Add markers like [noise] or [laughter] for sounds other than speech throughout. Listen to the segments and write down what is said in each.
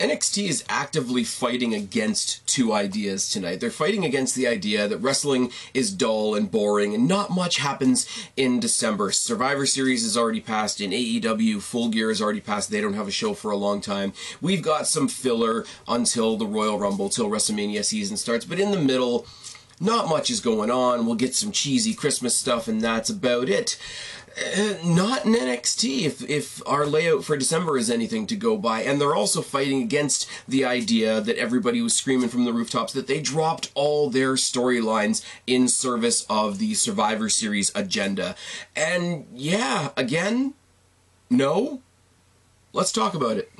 NXT is actively fighting against two ideas tonight. They're fighting against the idea that wrestling is dull and boring and not much happens in December. Survivor Series is already passed in AEW, Full Gear is already passed. They don't have a show for a long time. We've got some filler until the Royal Rumble, till WrestleMania season starts, but in the middle, not much is going on. We'll get some cheesy Christmas stuff, and that's about it. Uh, not in NXT if, if our layout for December is anything to go by. And they're also fighting against the idea that everybody was screaming from the rooftops that they dropped all their storylines in service of the Survivor Series agenda. And yeah, again, no. Let's talk about it.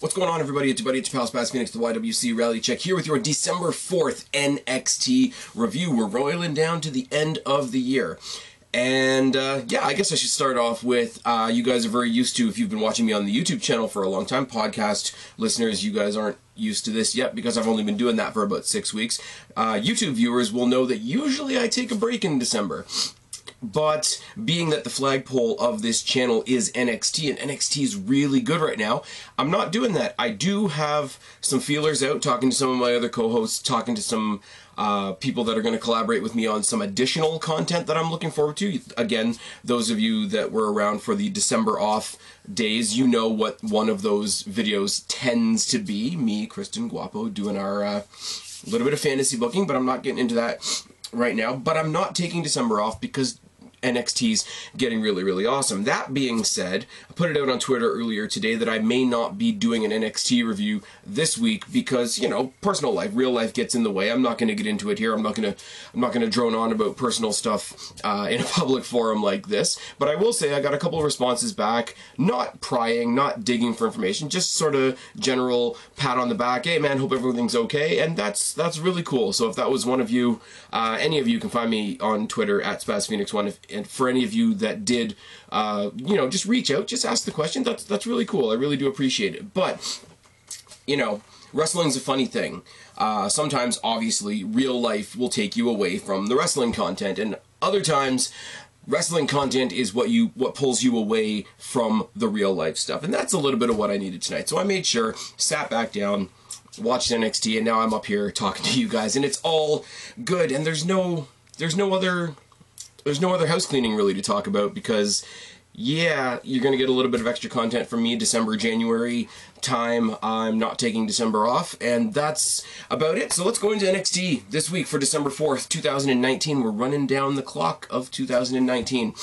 What's going on, everybody? It's your buddy, it's your pal, Phoenix, the YWC Rally Check, here with your December 4th NXT review. We're rolling down to the end of the year. And uh, yeah, I guess I should start off with uh, you guys are very used to, if you've been watching me on the YouTube channel for a long time, podcast listeners, you guys aren't used to this yet because I've only been doing that for about six weeks. Uh, YouTube viewers will know that usually I take a break in December. But being that the flagpole of this channel is NXT, and NXT is really good right now, I'm not doing that. I do have some feelers out, talking to some of my other co-hosts, talking to some uh, people that are going to collaborate with me on some additional content that I'm looking forward to. Again, those of you that were around for the December off days, you know what one of those videos tends to be. Me, Kristen Guapo, doing our uh, little bit of fantasy booking, but I'm not getting into that right now. But I'm not taking December off because NXT's getting really, really awesome. That being said, I put it out on Twitter earlier today that I may not be doing an NXT review this week because, you know, personal life, real life gets in the way. I'm not going to get into it here. I'm not going to, I'm not going to drone on about personal stuff uh, in a [laughs] public forum like this. But I will say I got a couple of responses back, not prying, not digging for information, just sort of general pat on the back. Hey man, hope everything's okay, and that's that's really cool. So if that was one of you, uh, any of you can find me on Twitter at SpazPhoenix1 if and for any of you that did, uh, you know, just reach out, just ask the question. That's that's really cool. I really do appreciate it. But you know, wrestling's a funny thing. Uh, sometimes, obviously, real life will take you away from the wrestling content, and other times, wrestling content is what you what pulls you away from the real life stuff, and that's a little bit of what I needed tonight. So I made sure, sat back down, watched NXT, and now I'm up here talking to you guys, and it's all good. And there's no there's no other there's no other house cleaning really to talk about because yeah, you're going to get a little bit of extra content from me December, January time. I'm not taking December off, and that's about it. So let's go into NXT this week for December 4th, 2019. We're running down the clock of 2019.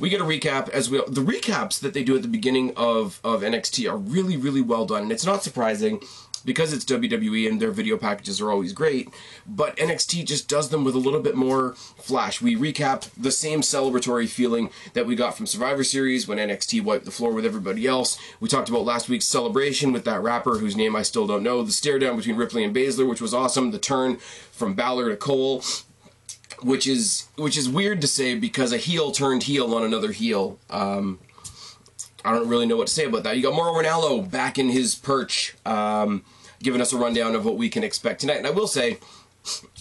We get a recap as well. The recaps that they do at the beginning of, of NXT are really, really well done, and it's not surprising because it's WWE and their video packages are always great, but NXT just does them with a little bit more flash. We recap the same celebratory feeling that we got from Survivor Series when NXT wiped the floor with everybody else. We talked about last week's celebration with that rapper whose name I still don't know, the stare down between Ripley and Baszler, which was awesome, the turn from Balor to Cole which is which is weird to say because a heel turned heel on another heel. Um, I don't really know what to say about that. You got Mauro Ranallo back in his perch, um, giving us a rundown of what we can expect tonight. And I will say,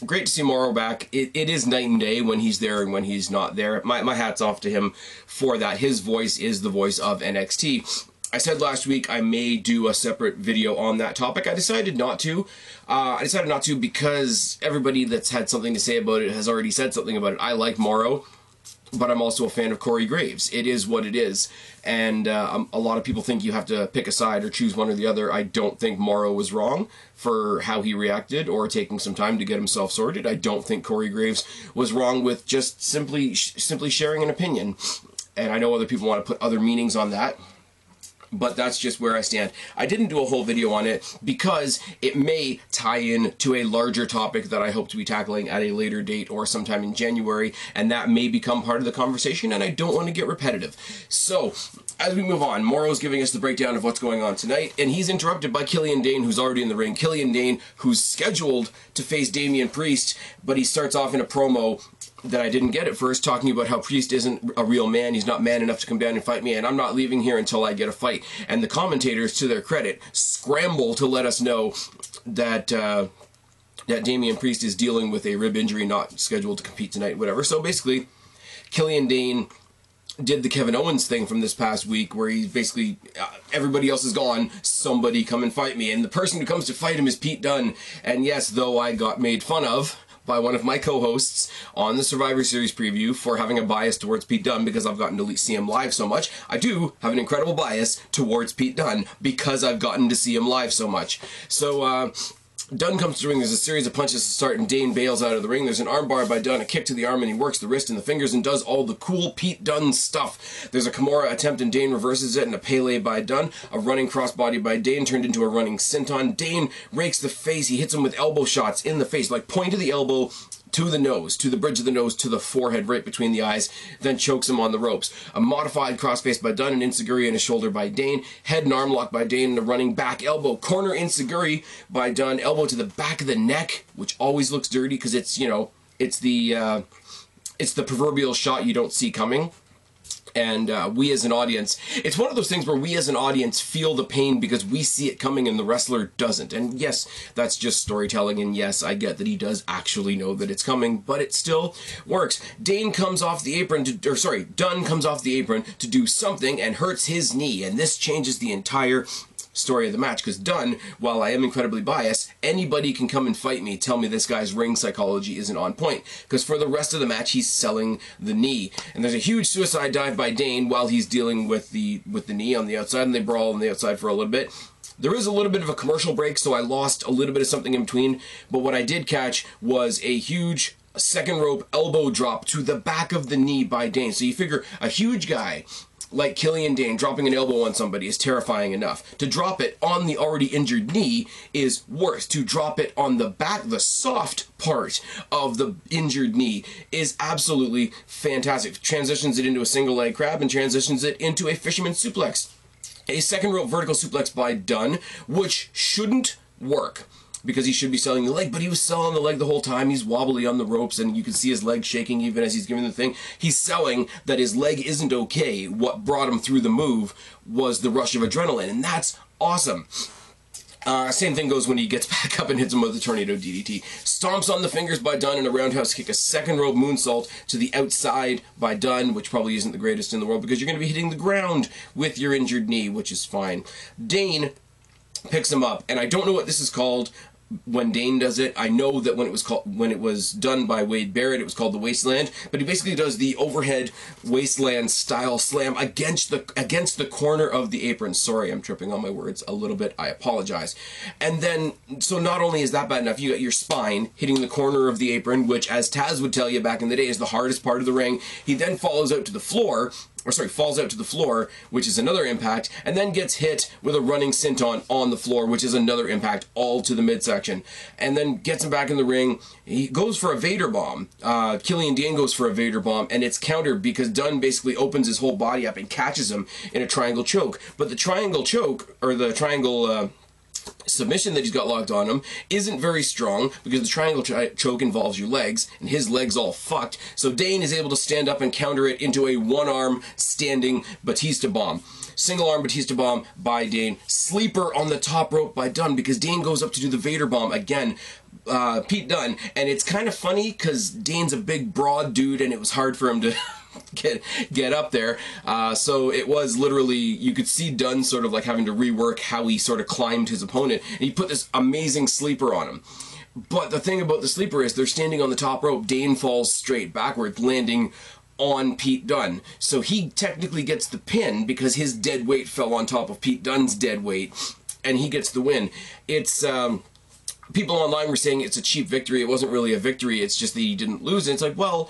great to see Mauro back. It, it is night and day when he's there and when he's not there. My, my hat's off to him for that. His voice is the voice of NXT. I said last week I may do a separate video on that topic. I decided not to. Uh, I decided not to because everybody that's had something to say about it has already said something about it. I like Mauro, but I'm also a fan of Corey Graves. It is what it is, and uh, um, a lot of people think you have to pick a side or choose one or the other. I don't think Mauro was wrong for how he reacted or taking some time to get himself sorted. I don't think Corey Graves was wrong with just simply simply sharing an opinion. And I know other people want to put other meanings on that but that's just where I stand. I didn't do a whole video on it because it may tie in to a larger topic that I hope to be tackling at a later date or sometime in January, and that may become part of the conversation, and I don't want to get repetitive. So, as we move on, Mauro's giving us the breakdown of what's going on tonight, and he's interrupted by Killian Dain, who's already in the ring. Killian Dain, who's scheduled to face Damian Priest, but he starts off in a promo that I didn't get at first, talking about how Priest isn't a real man. He's not man enough to come down and fight me, and I'm not leaving here until I get a fight. And the commentators, to their credit, scramble to let us know that. Uh, that Damian Priest is dealing with a rib injury, not scheduled to compete tonight, whatever. So basically, Killian Dain did the Kevin Owens thing from this past week where he's basically uh, everybody else is gone somebody come and fight me and the person who comes to fight him is Pete Dunne and yes though I got made fun of by one of my co-hosts on the Survivor Series preview for having a bias towards Pete Dunne because I've gotten to see him live so much. I do have an incredible bias towards Pete Dunne because I've gotten to see him live so much. So, uh, Dunne comes to the ring. There's a series of punches to start, and Dain bails out of the ring. There's an armbar by Dunne, a kick to the arm, and he works the wrist and the fingers and does all the cool Pete Dunne stuff. There's a Kimura attempt, and Dain reverses it, and a Pele by Dunne, A running crossbody by Dain turned into a running senton. Dain rakes the face. He hits him with elbow shots in the face, like point of the elbow, to the nose, to the bridge of the nose, to the forehead, right between the eyes, then chokes him on the ropes. A modified crossface by Dunne, and enzuigiri in his shoulder by Dain, head and arm lock by Dain, and a running back elbow. Corner enzuigiri by Dunne, elbow to the back of the neck, which always looks dirty because it's, you know, it's the, uh, it's the proverbial shot you don't see coming and uh, we as an audience it's one of those things where we as an audience feel the pain because we see it coming and the wrestler doesn't. And yes that's just storytelling and yes i get that he does actually know that it's coming but it still works. Dain comes off the apron to or sorry dunne comes off the apron to do something and hurts his knee and this changes the entire story of the match because Dunne while I am incredibly biased, anybody can come and fight me, tell me this guy's ring psychology isn't on point. Because for the rest of the match, he's selling the knee, and there's a huge suicide dive by dane while he's dealing with the with the knee on the outside, and they brawl on the outside for a little bit. There is a little bit of a commercial break, so I lost a little bit of something in between. But what I did catch was a huge second rope elbow drop to the back of the knee by Dain. So you figure a huge guy like Killian Dain dropping an elbow on somebody is terrifying enough. To drop it on the already injured knee is worse. To drop it on the back, the soft part of the injured knee is absolutely fantastic. Transitions it into a single leg crab and transitions it into a fisherman suplex. A second rope vertical suplex by Dunne, which shouldn't work because he should be selling the leg, but he was selling the leg the whole time. He's wobbly on the ropes, and you can see his leg shaking even as he's giving the thing. He's selling that his leg isn't okay. What brought him through the move was the rush of adrenaline, and that's awesome. Uh, same thing goes when he gets [laughs] back up and hits him with a tornado DDT. Stomps on the fingers by Dunne in a roundhouse kick, a second rope moonsault to the outside by Dunne, which probably isn't the greatest in the world because you're going to be hitting the ground with your injured knee, which is fine. Dain picks him up, and I don't know what this is called when Dain does it. I know that when it was called when it was done by Wade Barrett, it was called the Wasteland. But he basically does the overhead Wasteland style slam against the against the corner of the apron. Sorry, I'm tripping on my words a little bit. I apologize. And then so not only is that bad enough, you got your spine hitting the corner of the apron, which as Taz would tell you back in the day is the hardest part of the ring. He then follows out to the floor or sorry, falls out to the floor, which is another impact, and then gets hit with a running senton on the floor, which is another impact, all to the midsection, and then gets him back in the ring. He goes for a Vader bomb. Uh, Killian Dain goes for a Vader bomb, and it's countered because Dunne basically opens his whole body up and catches him in a triangle choke. But the triangle choke, or the triangle. Uh, submission that he's got locked on him isn't very strong because the triangle tri- choke involves your legs and his legs all fucked. So Dain is able to stand up and counter it into a one arm standing Batista bomb. Single arm Batista bomb by Dain. Sleeper on the top rope by Dunne because Dain goes up to do the Vader bomb again uh, Pete Dunne. And it's kind of funny because Dain's a big broad dude and it was hard for him to [laughs] [laughs] get get up there. Uh, so it was literally you could see Dunne sort of like having to rework how he sort of climbed his opponent, and he put this amazing sleeper on him. But the thing about the sleeper is they're standing on the top rope. Dain falls straight backwards, landing on Pete Dunne. So he technically gets the pin because his dead weight fell on top of Pete Dunne's dead weight, and he gets the win. It's um, people online were saying it's a cheap victory. It wasn't really a victory. It's just that he didn't lose. And it's like, well,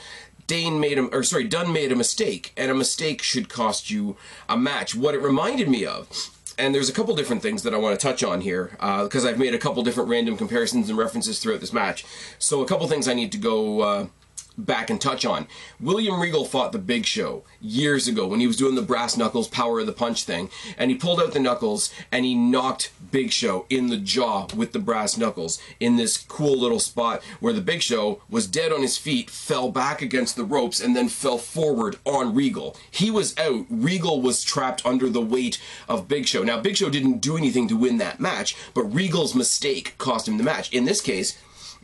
Dain made a, or sorry, Dunne made a mistake, and a mistake should cost you a match. What it reminded me of, and there's a couple different things that I want to touch on here, because uh, I've made a couple different random comparisons and references throughout this match. So a couple things I need to go uh, back and touch on. William Regal fought the Big Show years ago when he was doing the brass knuckles power of the punch thing and he pulled out the knuckles and he knocked Big Show in the jaw with the brass knuckles in this cool little spot where the Big Show was dead on his feet, fell back against the ropes and then fell forward on Regal. He was out. Regal was trapped under the weight of Big Show. Now Big Show didn't do anything to win that match, but Regal's mistake cost him the match. In this case,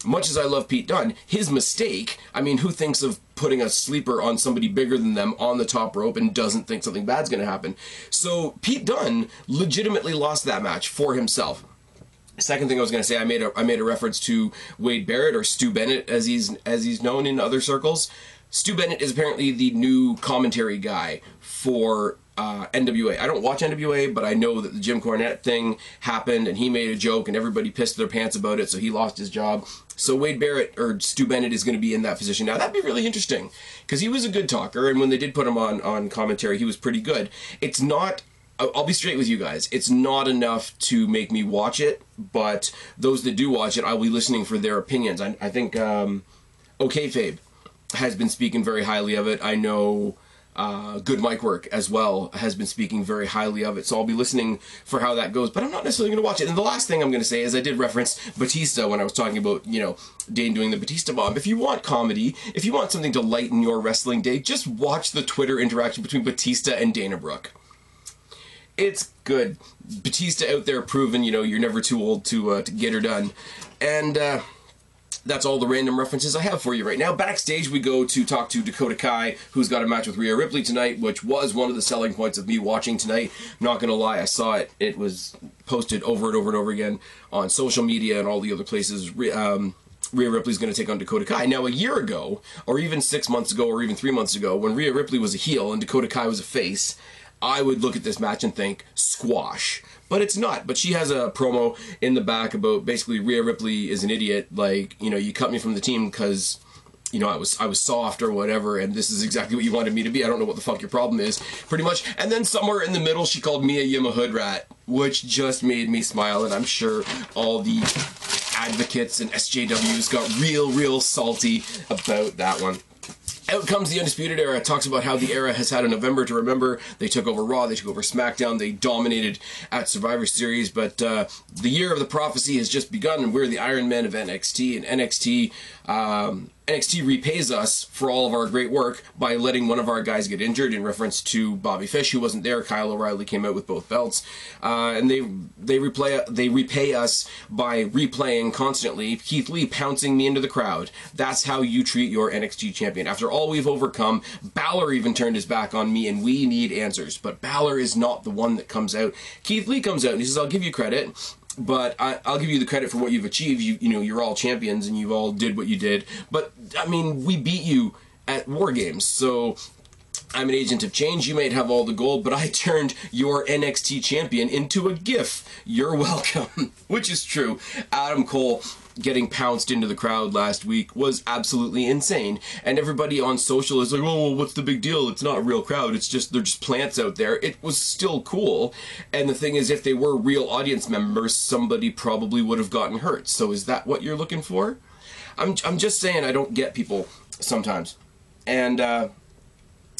much as I love Pete Dunne, his mistake, I mean, who thinks of putting a sleeper on somebody bigger than them on the top rope and doesn't think something bad's going to happen? So Pete Dunne legitimately lost that match for himself. Second thing I was going to say, I made a I made a reference to Wade Barrett or Stu Bennett as he's as he's known in other circles. Stu Bennett is apparently the new commentary guy for uh, NWA. I don't watch NWA, but I know that the Jim Cornette thing happened and he made a joke and everybody pissed their pants about it, so he lost his job. So Wade Barrett or Stu Bennett is going to be in that position now. That'd be really interesting because he was a good talker, and when they did put him on on commentary, he was pretty good. It's not. I'll be straight with you guys. It's not enough to make me watch it, but those that do watch it, I'll be listening for their opinions. I, I think um, OK Fabe has been speaking very highly of it. I know uh, Good Mic Work as well has been speaking very highly of it. So I'll be listening for how that goes, but I'm not necessarily going to watch it. And the last thing I'm going to say is I did reference Batista when I was talking about, you know, Dain doing the Batista bomb. If you want comedy, if you want something to lighten your wrestling day, just watch the Twitter interaction between Batista and Dana Brooke. It's good. Batista out there proving, you know, you're never too old to uh, to get her done. And uh, that's all the random references I have for you right now. Backstage, we go to talk to Dakota Kai, who's got a match with Rhea Ripley tonight, which was one of the selling points of me watching tonight. Not gonna lie, I saw it. It was posted over and over and over again on social media and all the other places. Um, Rhea Ripley's going to take on Dakota Kai. Now, a year ago, or even six months ago, or even three months ago, when Rhea Ripley was a heel and Dakota Kai was a face, I would look at this match and think squash. But it's not. But she has a promo in the back about basically Rhea Ripley is an idiot. Like, you know, you cut me from the team because you know, I was I was soft or whatever, and this is exactly what you wanted me to be. I don't know what the fuck your problem is, pretty much. And then somewhere in the middle, she called me a Yima hood rat, which just made me smile, and I'm sure all the advocates and SJWs got real, real salty about that one. Out comes the Undisputed Era. Talks about how the era has had a November to remember. They took over Raw, they took over SmackDown, they dominated at Survivor Series, but uh, the year of the prophecy has just begun, and we're the Iron Men of NXT, and NXT um, NXT repays us for all of our great work by letting one of our guys get injured. In reference to Bobby Fish, who wasn't there, Kyle O'Reilly came out with both belts, uh, and they they replay they repay us by replaying constantly. Keith Lee pouncing me into the crowd. That's how you treat your NXT champion. After all we've overcome, Balor even turned his back on me, and we need answers. But Balor is not the one that comes out. Keith Lee comes out and he says, "I'll give you credit." But I, will give you the credit for what you've achieved. You, you know, you're all champions and you all did what you did. But I mean, we beat you at War Games, so I'm an agent of change. You might have all the gold, but I [laughs] turned your NXT champion into a GIF. You're welcome, [laughs] which is true. Adam Cole getting pounced into the crowd last week was absolutely insane. And everybody on social is like, oh, well, what's the big deal? It's not a real crowd. It's just, they're just plants out there. It was still cool. And the thing is, if they were real audience members, somebody probably would have gotten hurt. So is that what you're looking for? I'm, I'm just saying I don't get people sometimes. And, uh,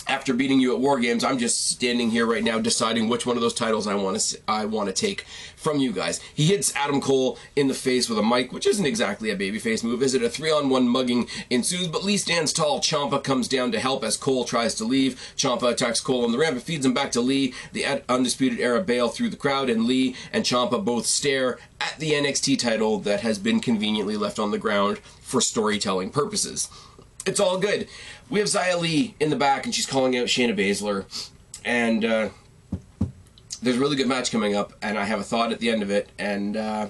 after beating you at War Games, I'm just standing here right now deciding which one of those titles I want to I want to take from you guys. He hits Adam Cole in the face with a mic, which isn't exactly a babyface move. Is it a three-on-one mugging ensues? But Lee stands tall. Ciampa comes down to help as Cole tries to leave. Ciampa attacks Cole on the ramp and feeds him back to Lee. The Undisputed Era bail through the crowd, and Lee and Ciampa both stare at the NXT title that has been conveniently left on the ground for storytelling purposes. It's all good. We have Xia Li in the back, and she's calling out Shayna Baszler. And uh, there's a really good match coming up, and I have a thought at the end of it, and uh,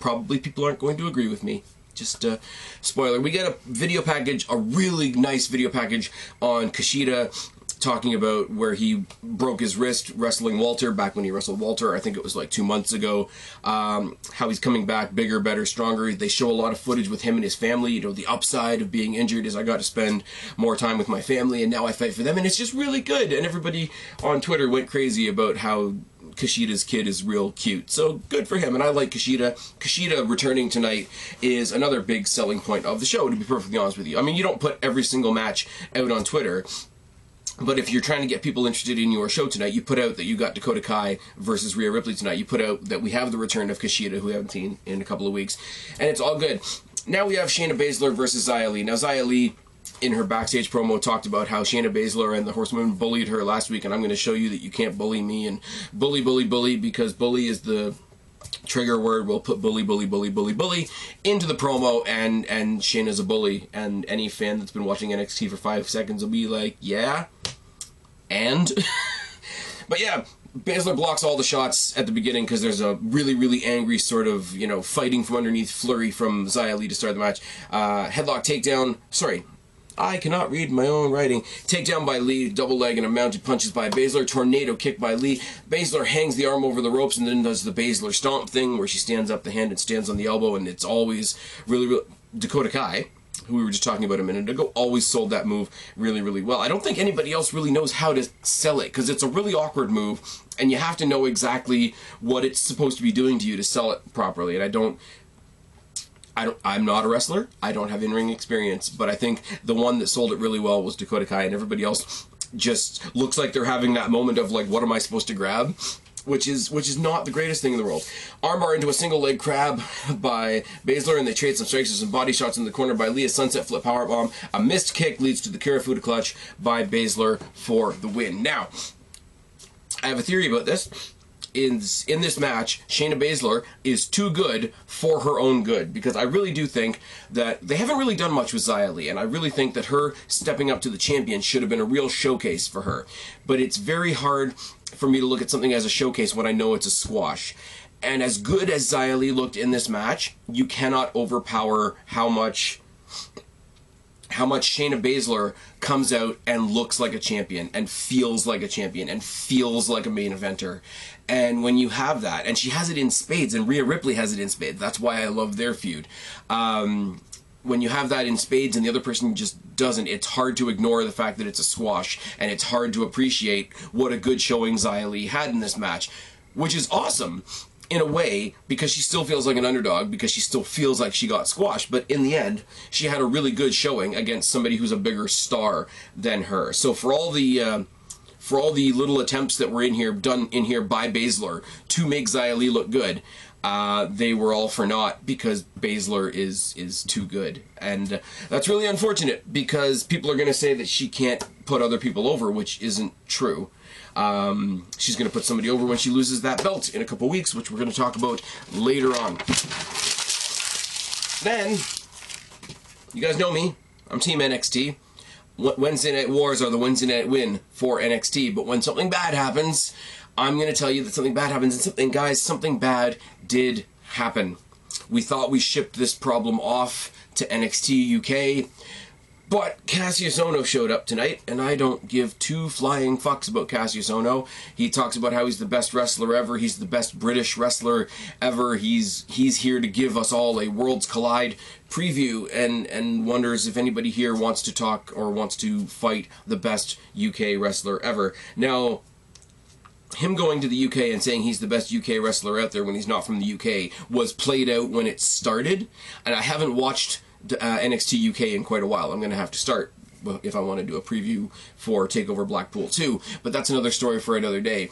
probably people aren't going to agree with me. Just uh, spoiler. We get a video package, a really nice video package on Kushida talking about where he broke his wrist wrestling Walter back when he wrestled Walter. I think it was like two months ago. Um, how he's coming back bigger, better, stronger. They show a lot of footage with him and his family. You know, the upside of being injured is I got to spend more time with my family, and now I fight for them, and it's just really good. And everybody on Twitter went crazy about how Kushida's kid is real cute. So good for him, and I like Kushida. Kushida returning tonight is another big selling point of the show, to be perfectly honest with you. I mean, you don't put every single match out on Twitter, but if you're trying to get people interested in your show tonight, you put out that you got Dakota Kai versus Rhea Ripley tonight. You put out that we have the return of Kushida, who we haven't seen in a couple of weeks, and it's all good. Now we have Shayna Baszler versus Xia Li. Now Xia Li, in her backstage promo, talked about how Shayna Baszler and the Horsewomen bullied her last week, and I'm going to show you that you can't bully me and bully, bully, bully because bully is the trigger word We'll put bully bully bully bully bully into the promo and and Shayna's a bully and any fan that's been watching NXT for 5 seconds will be like, "Yeah." And [laughs] but yeah, Baszler blocks all the shots at the beginning because there's a really, really angry sort of, you know, fighting from underneath flurry from Xia Li to start the match. Uh, headlock takedown. Sorry, I cannot read my own writing. Takedown by Li, double leg and a mounted punches by Baszler. Tornado kick by Li. Baszler hangs the arm over the ropes and then does the Baszler stomp thing where she stands up the hand and stands on the elbow and it's always really, really Dakota Kai who we were just talking about a minute ago, always sold that move really, really well. I don't think anybody else really knows how to sell it because it's a really awkward move and you have to know exactly what it's supposed to be doing to you to sell it properly. And I don't. I don't, I'm not a wrestler. I don't have in-ring experience, but I think the one that sold it really well was Dakota Kai, and everybody else just looks like they're having that moment of like, what am I supposed to grab? Which is which is not the greatest thing in the world. Armbar into a single leg crab [laughs] by Baszler, and they trade some strikes and some body shots in the corner by Leah Sunset flip powerbomb. A missed kick leads to the Kirifuda clutch by Baszler for the win. Now, I have a theory about this. In, in this match, Shayna Baszler is too good for her own good because I really do think that they haven't really done much with Xia and I really think that her stepping up to the champion should have been a real showcase for her. But it's very hard for me to look at something as a showcase when I know it's a squash. And as good as Li looked in this match, you cannot overpower how much how much Shayna Baszler comes out and looks like a champion and feels like a champion and feels like a main eventer. And when you have that, and she has it in spades, and Rhea Ripley has it in spades. That's why I love their feud. Um, when you have that in spades and the other person just doesn't, it's hard to ignore the fact that it's a squash, and it's hard to appreciate what a good showing Li had in this match, which is awesome in a way because she still feels like an underdog because she still feels like she got squashed but in the end she had a really good showing against somebody who's a bigger star than her. So for all the uh, for all the little attempts that were in here done in here by Baszler to make Xia Li look good uh, they were all for naught because Baszler is is too good, and that's really unfortunate because people are going to say that she can't put other people over, which isn't true. Um, she's going to put somebody over when she loses that belt in a couple weeks, which we're going to talk about later on. Then, you guys know me. I'm Team NXT. Wednesday Night Wars are the Wednesday Night win for NXT, but when something bad happens, I'm going to tell you that something bad happens. And something, guys, something bad did happen. We thought we shipped this problem off to NXT UK, but Kassius Ohno showed up tonight, and I don't give two flying fucks about Kassius Ohno. He talks about how he's the best wrestler ever. He's the best British wrestler ever. He's he's here to give us all a Worlds Collide preview, and and wonders if anybody here wants to talk or wants to fight the best UK wrestler ever. Now, him going to the UK and saying he's the best UK wrestler out there when he's not from the UK was played out when it started, and I haven't watched uh, NXT UK in quite a while. I'm going to have to start if I want to do a preview for Takeover Blackpool 2, but that's another story for another day.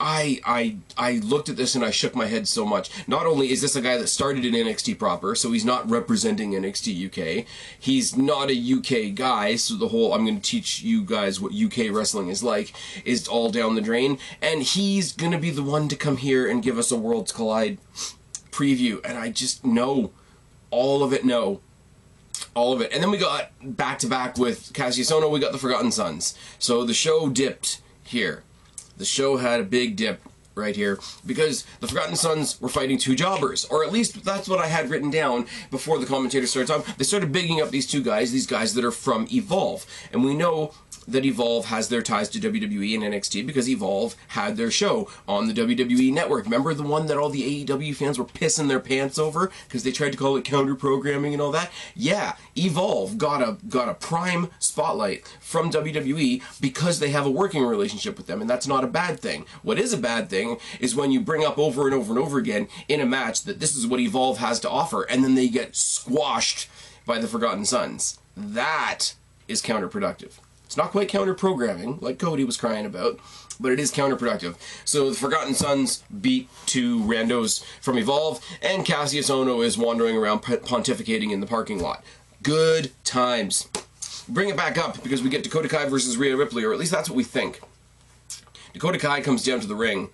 I I I looked at this and I shook my head so much. Not only is this a guy that started in NXT proper, so he's not representing NXT UK. He's not a UK guy, so the whole I'm going to teach you guys what UK wrestling is like is all down the drain. And he's going to be the one to come here and give us a Worlds Collide preview. And I just know all of it. No, all of it. And then we got back to back with Kassius Ohno. We got the Forgotten Sons. So the show dipped here the show had a big dip right here because the Forgotten Sons were fighting two jobbers, or at least that's what I had written down before the commentator started talking. They started bigging up these two guys, these guys that are from Evolve, and we know that Evolve has their ties to WWE and NXT because Evolve had their show on the WWE network. Remember the one that all the AEW fans were pissing their pants over because they tried to call it counter programming and all that? Yeah, Evolve got a got a prime spotlight from WWE because they have a working relationship with them and that's not a bad thing. What is a bad thing is when you bring up over and over and over again in a match that this is what Evolve has to offer and then they get squashed by the Forgotten Sons. That is counterproductive. It's not quite counter programming, like Cody was crying about, but it is counterproductive. So the Forgotten Sons beat two randos from Evolve, and Kassius Ohno is wandering around pontificating in the parking lot. Good times. Bring it back up because we get Dakota Kai versus Rhea Ripley, or at least that's what we think. Dakota Kai comes down to the ring,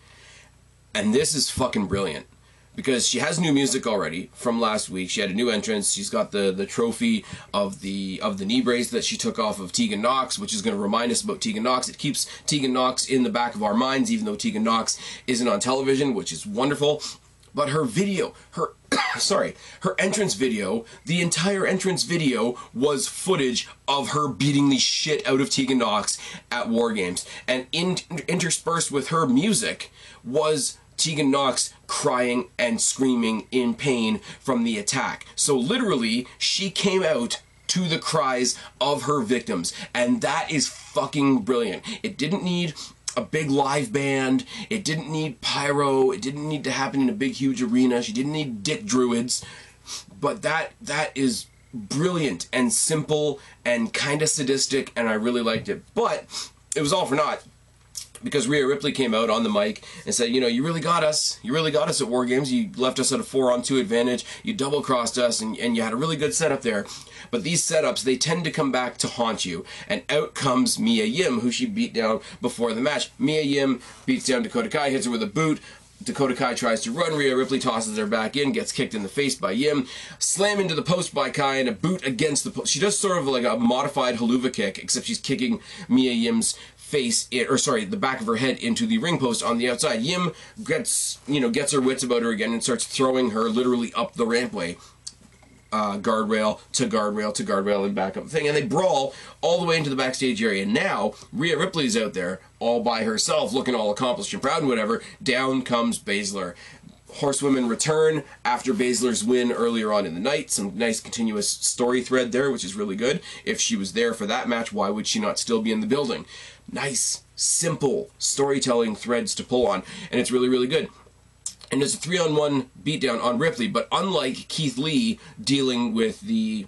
and this is fucking brilliant. because she has new music already from last week. She had a new entrance. She's got the the trophy of the of the knee brace that she took off of Tegan Nox, which is going to remind us about Tegan Nox. It keeps Tegan Nox in the back of our minds, even though Tegan Nox isn't on television, which is wonderful. But her video, her [coughs] sorry, her entrance video, the entire entrance video was footage of her beating the shit out of Tegan Nox at War Games, and in, interspersed with her music was Tegan Nox crying and screaming in pain from the attack. So literally, she came out to the cries of her victims, and that is fucking brilliant. It didn't need a big live band. It didn't need pyro. It didn't need to happen in a big huge arena. She didn't need dick druids. But that that is brilliant and simple and kind of sadistic and I really liked it. But it was all for naught because Rhea Ripley came out on the mic and said, you know, you really got us. You really got us at War Games. You left us at a four on two advantage. You double crossed us and, and you had a really good setup there. But these setups, they tend to come back to haunt you. And out comes Mia Yim, who she beat down before the match. Mia Yim beats down Dakota Kai, hits her with a boot. Dakota Kai tries to run. Rhea Ripley tosses her back in, gets kicked in the face by Yim. Slam into the post by Kai and a boot against the post. She does sort of like a modified Helluva kick, except she's kicking Mia Yim's face it, or sorry the back of her head into the ring post on the outside yim gets you know gets her wits about her again and starts throwing her literally up the rampway uh, guardrail to guardrail to guardrail and back up the thing and they brawl all the way into the backstage area And now Rhea Ripley's out there all by herself looking all accomplished and proud and whatever down comes Baszler Horsewomen return after Baszler's win earlier on in the night. Some nice continuous story thread there, which is really good. If she was there for that match, why would she not still be in the building? Nice, simple storytelling threads to pull on, and it's really, really good. And there's a three on one beatdown on Ripley, but unlike Keith Lee dealing with the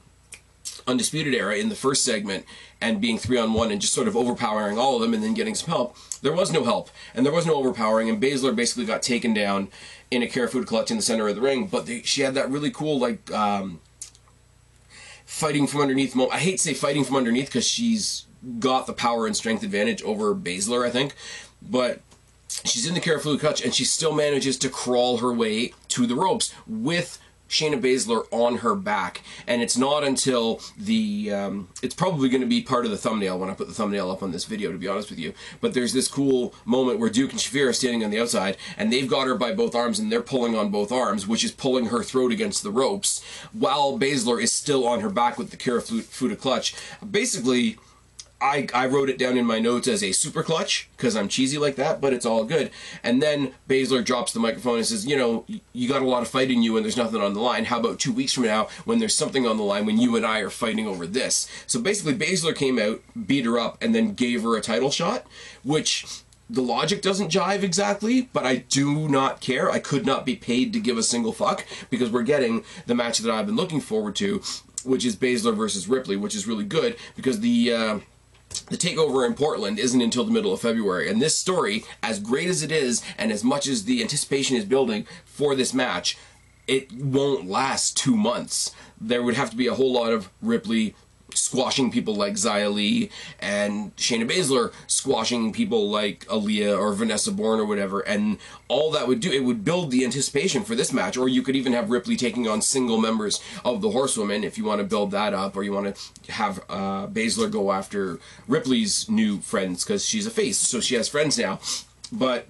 Undisputed Era in the first segment and being three on one and just sort of overpowering all of them and then getting some help, there was no help and there was no overpowering, and Baszler basically got taken down in a Kirifuda clutch in the center of the ring. But they, she had that really cool like um, fighting from underneath. Mo- I hate to say fighting from underneath because she's got the power and strength advantage over Baszler, I think, but she's in the Kirifuda clutch and she still manages to crawl her way to the ropes with Shayna Baszler on her back, and it's not until the um, it's probably going to be part of the thumbnail when I put the thumbnail up on this video. To be honest with you, but there's this cool moment where Duke and Shafir are standing on the outside, and they've got her by both arms, and they're pulling on both arms, which is pulling her throat against the ropes, while Baszler is still on her back with the Kirifuda clutch. Basically I, I wrote it down in my notes as a super clutch because I'm cheesy like that, but it's all good. And then Baszler drops the microphone and says, You know, you got a lot of fight in you and there's nothing on the line. How about two weeks from now when there's something on the line when you and I are fighting over this? So basically, Baszler came out, beat her up, and then gave her a title shot, which the logic doesn't jive exactly, but I do not care. I could not be paid to give a single fuck because we're getting the match that I've been looking forward to, which is Baszler versus Ripley, which is really good because the. Uh, the takeover in Portland isn't until the middle of February. And this story, as great as it is, and as much as the anticipation is building for this match, it won't last two months. There would have to be a whole lot of Ripley squashing people like Xia Li and Shayna Baszler squashing people like Aliyah or Vanessa Borne or whatever, and all that would do it would build the anticipation for this match. Or you could even have Ripley taking on single members of the Horsewomen if you want to build that up, or you want to have uh, Baszler go after Ripley's new friends because she's a face, so she has friends now. But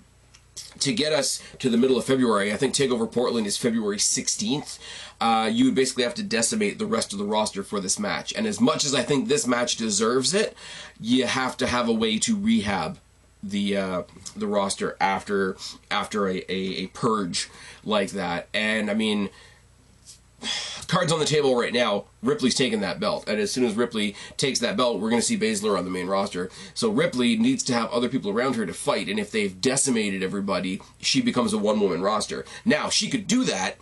to get us to the middle of February, I think Takeover Portland is February 16th. Uh, you would basically have to decimate the rest of the roster for this match. And as much as I think this match deserves it, you have to have a way to rehab the uh, the roster after after a, a, a purge like that. And I mean, cards on the table right now, Ripley's taking that belt. And as soon as Ripley takes that belt, we're going to see Baszler on the main roster. So Ripley needs to have other people around her to fight. And if they've decimated everybody, she becomes a one woman roster. Now, she could do that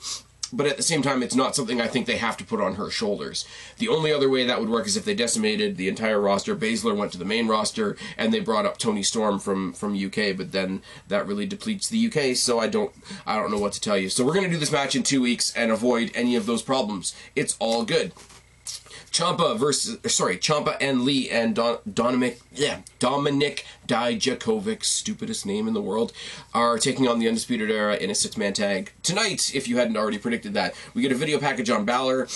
but at the same time, it's not something I think they have to put on her shoulders. The only other way that would work is if they decimated the entire roster. Baszler went to the main roster, and they brought up Toni Storm from from UK, but then that really depletes the UK. So I don't I don't know what to tell you. So we're gonna do this match in two weeks and avoid any of those problems. It's all good. Ciampa versus sorry, Ciampa and Lee and Don, Dominik yeah, Dominik Dijakovic, stupidest name in the world, are taking on the Undisputed Era in a six-man tag. Tonight, if you hadn't already predicted that, we get a video package on Balor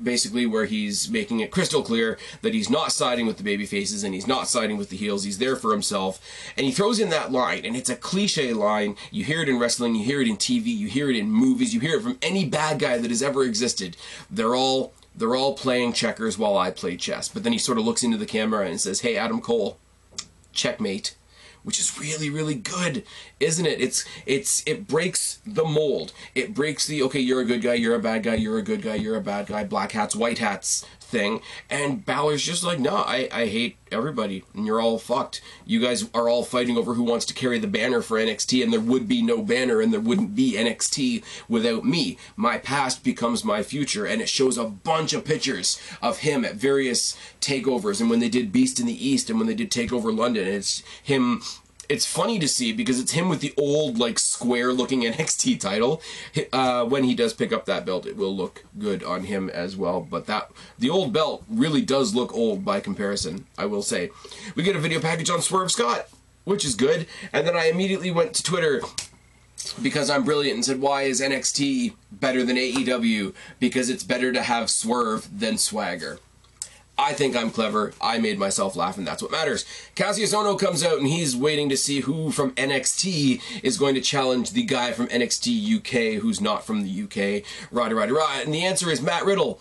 basically where he's making it crystal clear that he's not siding with the baby faces and he's not siding with the heels. He's there for himself. And he throws in that line, and it's a cliche line. You hear it in wrestling, you hear it in TV, you hear it in movies, you hear it from any bad guy that has ever existed. They're all they're all playing checkers while I play chess. But then he sort of looks into the camera and says, "Hey, Adam Cole, checkmate." which is really really good isn't it it's it's it breaks the mold it breaks the okay you're a good guy you're a bad guy you're a good guy you're a bad guy black hats white hats thing. And Balor's just like no I, I hate everybody. And you're all fucked. You guys are all fighting over who wants to carry the banner for NXT and there would be no banner and there wouldn't be NXT without me. My past becomes my future. And it shows a bunch of pictures of him at various takeovers and when they did Beast in the East and when they did Takeover London it's him it's funny to see because it's him with the old like square looking [laughs] NXT title. Uh, when he does pick up that belt, it will look good on him as well. But that the old belt really does look old by comparison. I will say. We get a video package on Swerve Scott, which is good, and then I immediately went to Twitter because I'm brilliant and said, why is NXT better than AEW? Because it's better to have Swerve than Swagger. I think I'm clever. I made myself laugh, and that's what matters. Kassius Ohno comes out, and he's waiting to see who from NXT is going to challenge the guy from NXT UK who's not from the UK. Rah, rah, right. And the answer is Matt Riddle.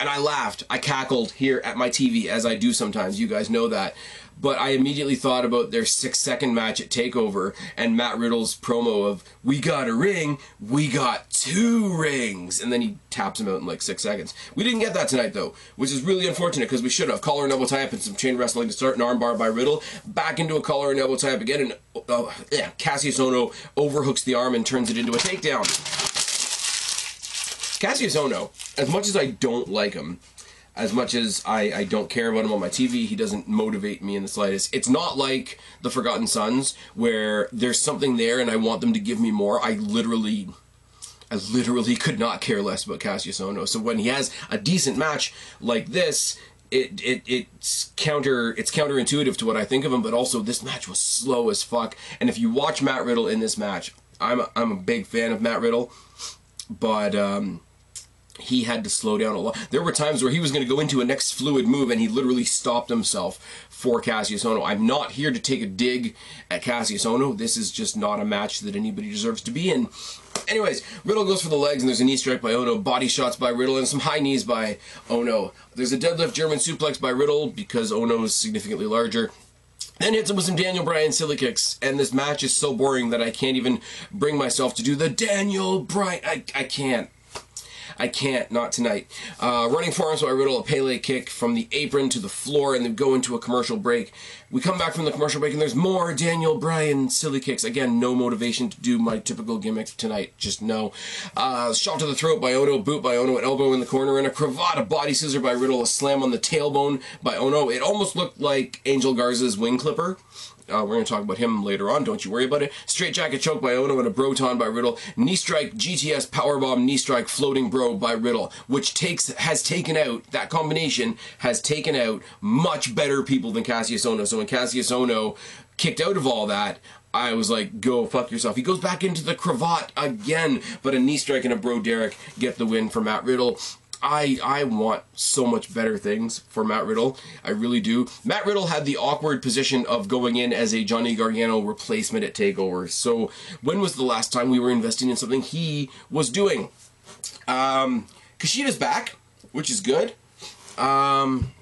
And I laughed. I cackled here at my TV, as I do sometimes. You guys know that but I immediately thought about their six second match at TakeOver and Matt Riddle's promo of, We got a ring, we got two rings. And then he taps him out in like six seconds. We didn't get that tonight though, which is really unfortunate because we should have. Collar and elbow tie up and some chain wrestling to start an armbar by Riddle. Back into a collar and elbow tie up again. And uh, yeah, Kassius Ohno overhooks the arm and turns it into a takedown. Kassius Ohno, as much as I don't like him, as much as I, I don't care about him on my TV, he doesn't motivate me in the slightest. It's not like the Forgotten Sons where there's something there and I want them to give me more. I literally I literally could not care less about Kassius Ohno. So when he has a decent match like this, it, it it's counter it's counterintuitive to what I think of him, but also this match was slow as fuck. And if you watch Matt Riddle in this match, I'm a, I'm a big fan of Matt Riddle, but um, he had to slow down a lot. There were times where he was going to go into a next fluid move and he literally stopped himself for Kassius Ohno. I'm not here to take a dig at Kassius Ohno. This is just not a match that anybody deserves to be in. Anyways, Riddle goes for the legs and there's a knee strike by Ohno, body shots by Riddle, and some high knees by Ohno. There's a deadlift German suplex by Riddle because Ohno is significantly larger. Then hits him with some Daniel Bryan silly kicks, and this match is so boring that I can't even bring myself to do the Daniel Bryan. I, I can't. I can't, not tonight. Uh, running so I Riddle, a Pele kick from the apron to the floor, and then go into a commercial break. We come back from the commercial break, and there's more Daniel Bryan silly kicks. Again, no motivation to do my typical gimmick tonight. Just no. Uh, shot to the throat by Ohno, boot by Ohno, an elbow in the corner, and a cravat, a body scissor by Riddle, a slam on the tailbone by Ohno. It almost looked like Angel Garza's wing clipper. Uh, we're going to talk about him later on. Don't you worry about it. Straight jacket choke by Ohno and a Broton by Riddle. Knee strike GTS powerbomb knee strike floating bro by Riddle, which takes has taken out that combination has taken out much better people than Kassius Ohno. So when Kassius Ohno kicked out of all that, I was like, go fuck yourself. He goes back into the cravat again, but a knee strike and a bro Derek get the win for Matt Riddle. I I want so much better things for Matt Riddle. I really do. Matt Riddle had the awkward position of going in as a Johnny Gargano replacement at Takeover. So when was the last time we were investing in something he was doing? Um, Kushida's back, which is good. Um,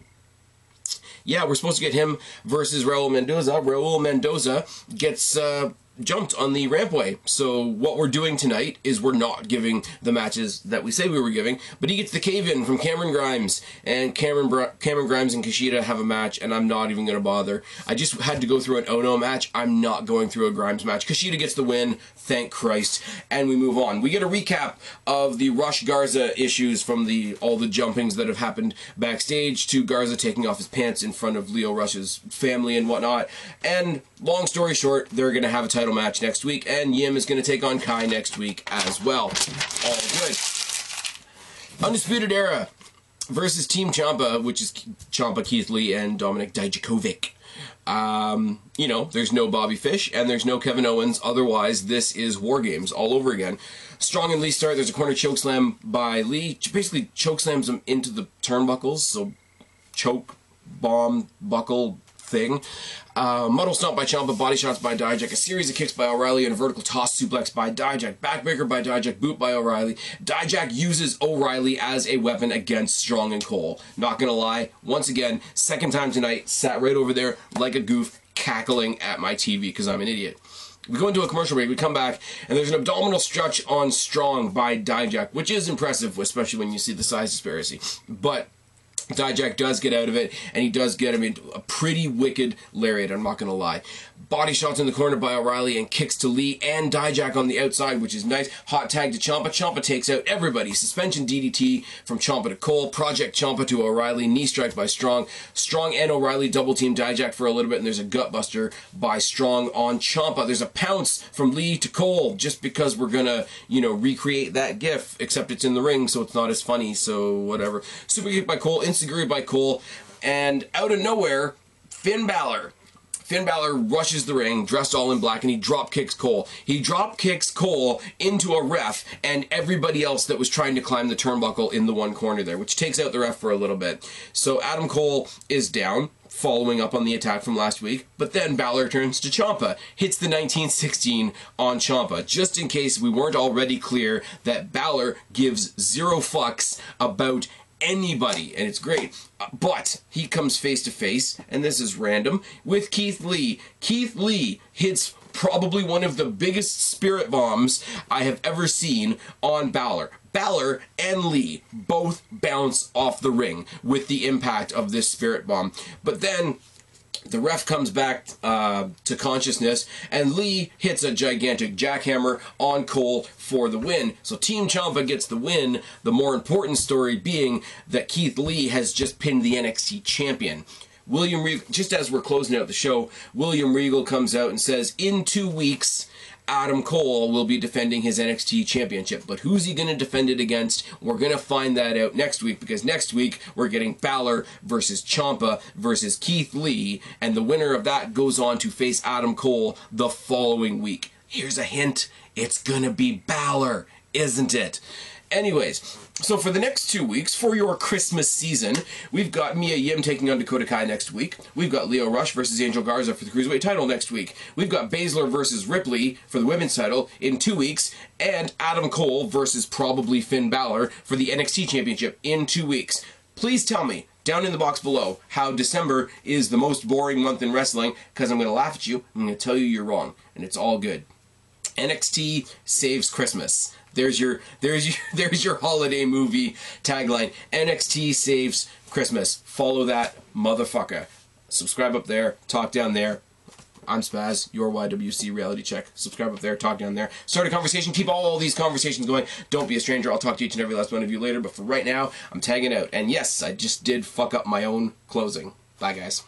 yeah, we're supposed to get him versus Raul Mendoza. Raul Mendoza gets uh, jumped on the rampway. So what we're doing tonight is we're not giving the matches that we say we were giving, but he gets the cave in from Cameron Grimes, and Cameron Br- Cameron Grimes and Kushida have a match, and I'm not even gonna bother. I just had to go through an Ohno match. I'm not going through a Grimes match. Kushida gets the win, thank Christ, and we move on. We get a recap of the Rush Garza issues from the all the jumpings that have happened backstage to Garza taking off his pants in front of Lio Rush's family and whatnot. And long story short, they're gonna have a title title match next week, and Yim is going to take on Kai next week as well. All good. Undisputed Era. versus Team Ciampa, which is Ciampa Keith Lee, and Dominik Dijakovic. Um, you know, there's no Bobby Fish and there's no Kevin Owens. Otherwise, this is War Games all over again. Strong and Lee start. There's a corner choke slam by Lee. Basically, choke slams him into the turnbuckles. So, choke, bomb, buckle, thing. Uh, mudhole stomp by Ciampa, body shots by Dijak, a series of kicks by O'Reilly, and a vertical toss suplex by Dijak. Backbreaker by Dijak, boot by O'Reilly. Dijak uses O'Reilly as a weapon against Strong and Cole. Not gonna lie, once again, second time tonight, sat right over there like a goof, cackling at my TV because I'm an idiot. We go into a commercial break, we come back, and there's an abdominal stretch on Strong by Dijak, which is impressive, especially when you see the size disparity. But Dijak does get out of it, and he does get him into a pretty wicked lariat, I'm not going to lie. Body shots in the corner by O'Reilly and kicks to Lee and Dijak on the outside, which is nice. Hot tag to Ciampa. Ciampa takes out everybody. Suspension DDT from Ciampa to Cole. Project Ciampa to O'Reilly. Knee strike by Strong. Strong and O'Reilly double team Dijak for a little bit, and there's a gutbuster by Strong on Ciampa. There's a pounce from Lee to Cole just because we're to, you know, recreate that gif, except it's in the ring, so it's not as funny, so whatever. Super kick by Cole. Instant by Cole. And out of nowhere, Finn Balor Finn Balor rushes the ring, dressed all in black, and he drop kicks Cole. He drop kicks Cole into a ref and everybody else that was trying to climb the turnbuckle in the one corner there, which takes out the ref for a little bit. So Adam Cole is down following up on the attack from last week. But then Balor turns to Ciampa, hits the 1916 on Ciampa, just in case we weren't already clear that Balor gives zero fucks about anybody, and it's great. Uh, but he comes face to face, and this is random, with Keith Lee. Keith Lee hits probably one of the biggest spirit bombs I have ever seen on Balor. Balor and Lee both bounce off the ring with the impact of this spirit bomb. But then the ref comes back uh, to consciousness, and Lee hits a gigantic jackhammer on Cole for the win. So Team Ciampa gets the win. The more important story being that Keith Lee has just pinned the NXT champion. William Regal, just as we're closing out the show, William Regal comes out and says, in two weeks, Adam Cole will be defending his NXT championship. But who's he going to defend it against? We're going to find that out next week because next week we're getting Balor versus Ciampa versus Keith Lee, and the winner of that goes on to face Adam Cole the following week. Here's a hint it's going to be Balor, isn't it? Anyways, so for the next two weeks, for your Christmas season, we've got Mia Yim taking on Dakota Kai next week. We've got Lio Rush versus Angel Garza for the Cruiserweight title next week. We've got Baszler versus Ripley for the women's title in two weeks. And Adam Cole versus probably Finn Balor for the NXT Championship in two weeks. Please tell me, down in the box below, how December is the most boring month in wrestling, because I'm going to laugh at you. I'm going to tell you you're wrong. And it's all good. NXT saves Christmas. There's your there's your [laughs] there's your holiday movie tagline. NXT saves Christmas. Follow that motherfucker. Subscribe up there, talk down there. I'm Spaz, your YWC reality check. Subscribe up there, talk down there. Start a conversation, keep all, these conversations going. Don't be a stranger. I'll talk to each and every last one of you later, but for right now, I'm tagging out. And yes, I just did fuck up my own closing. Bye, guys.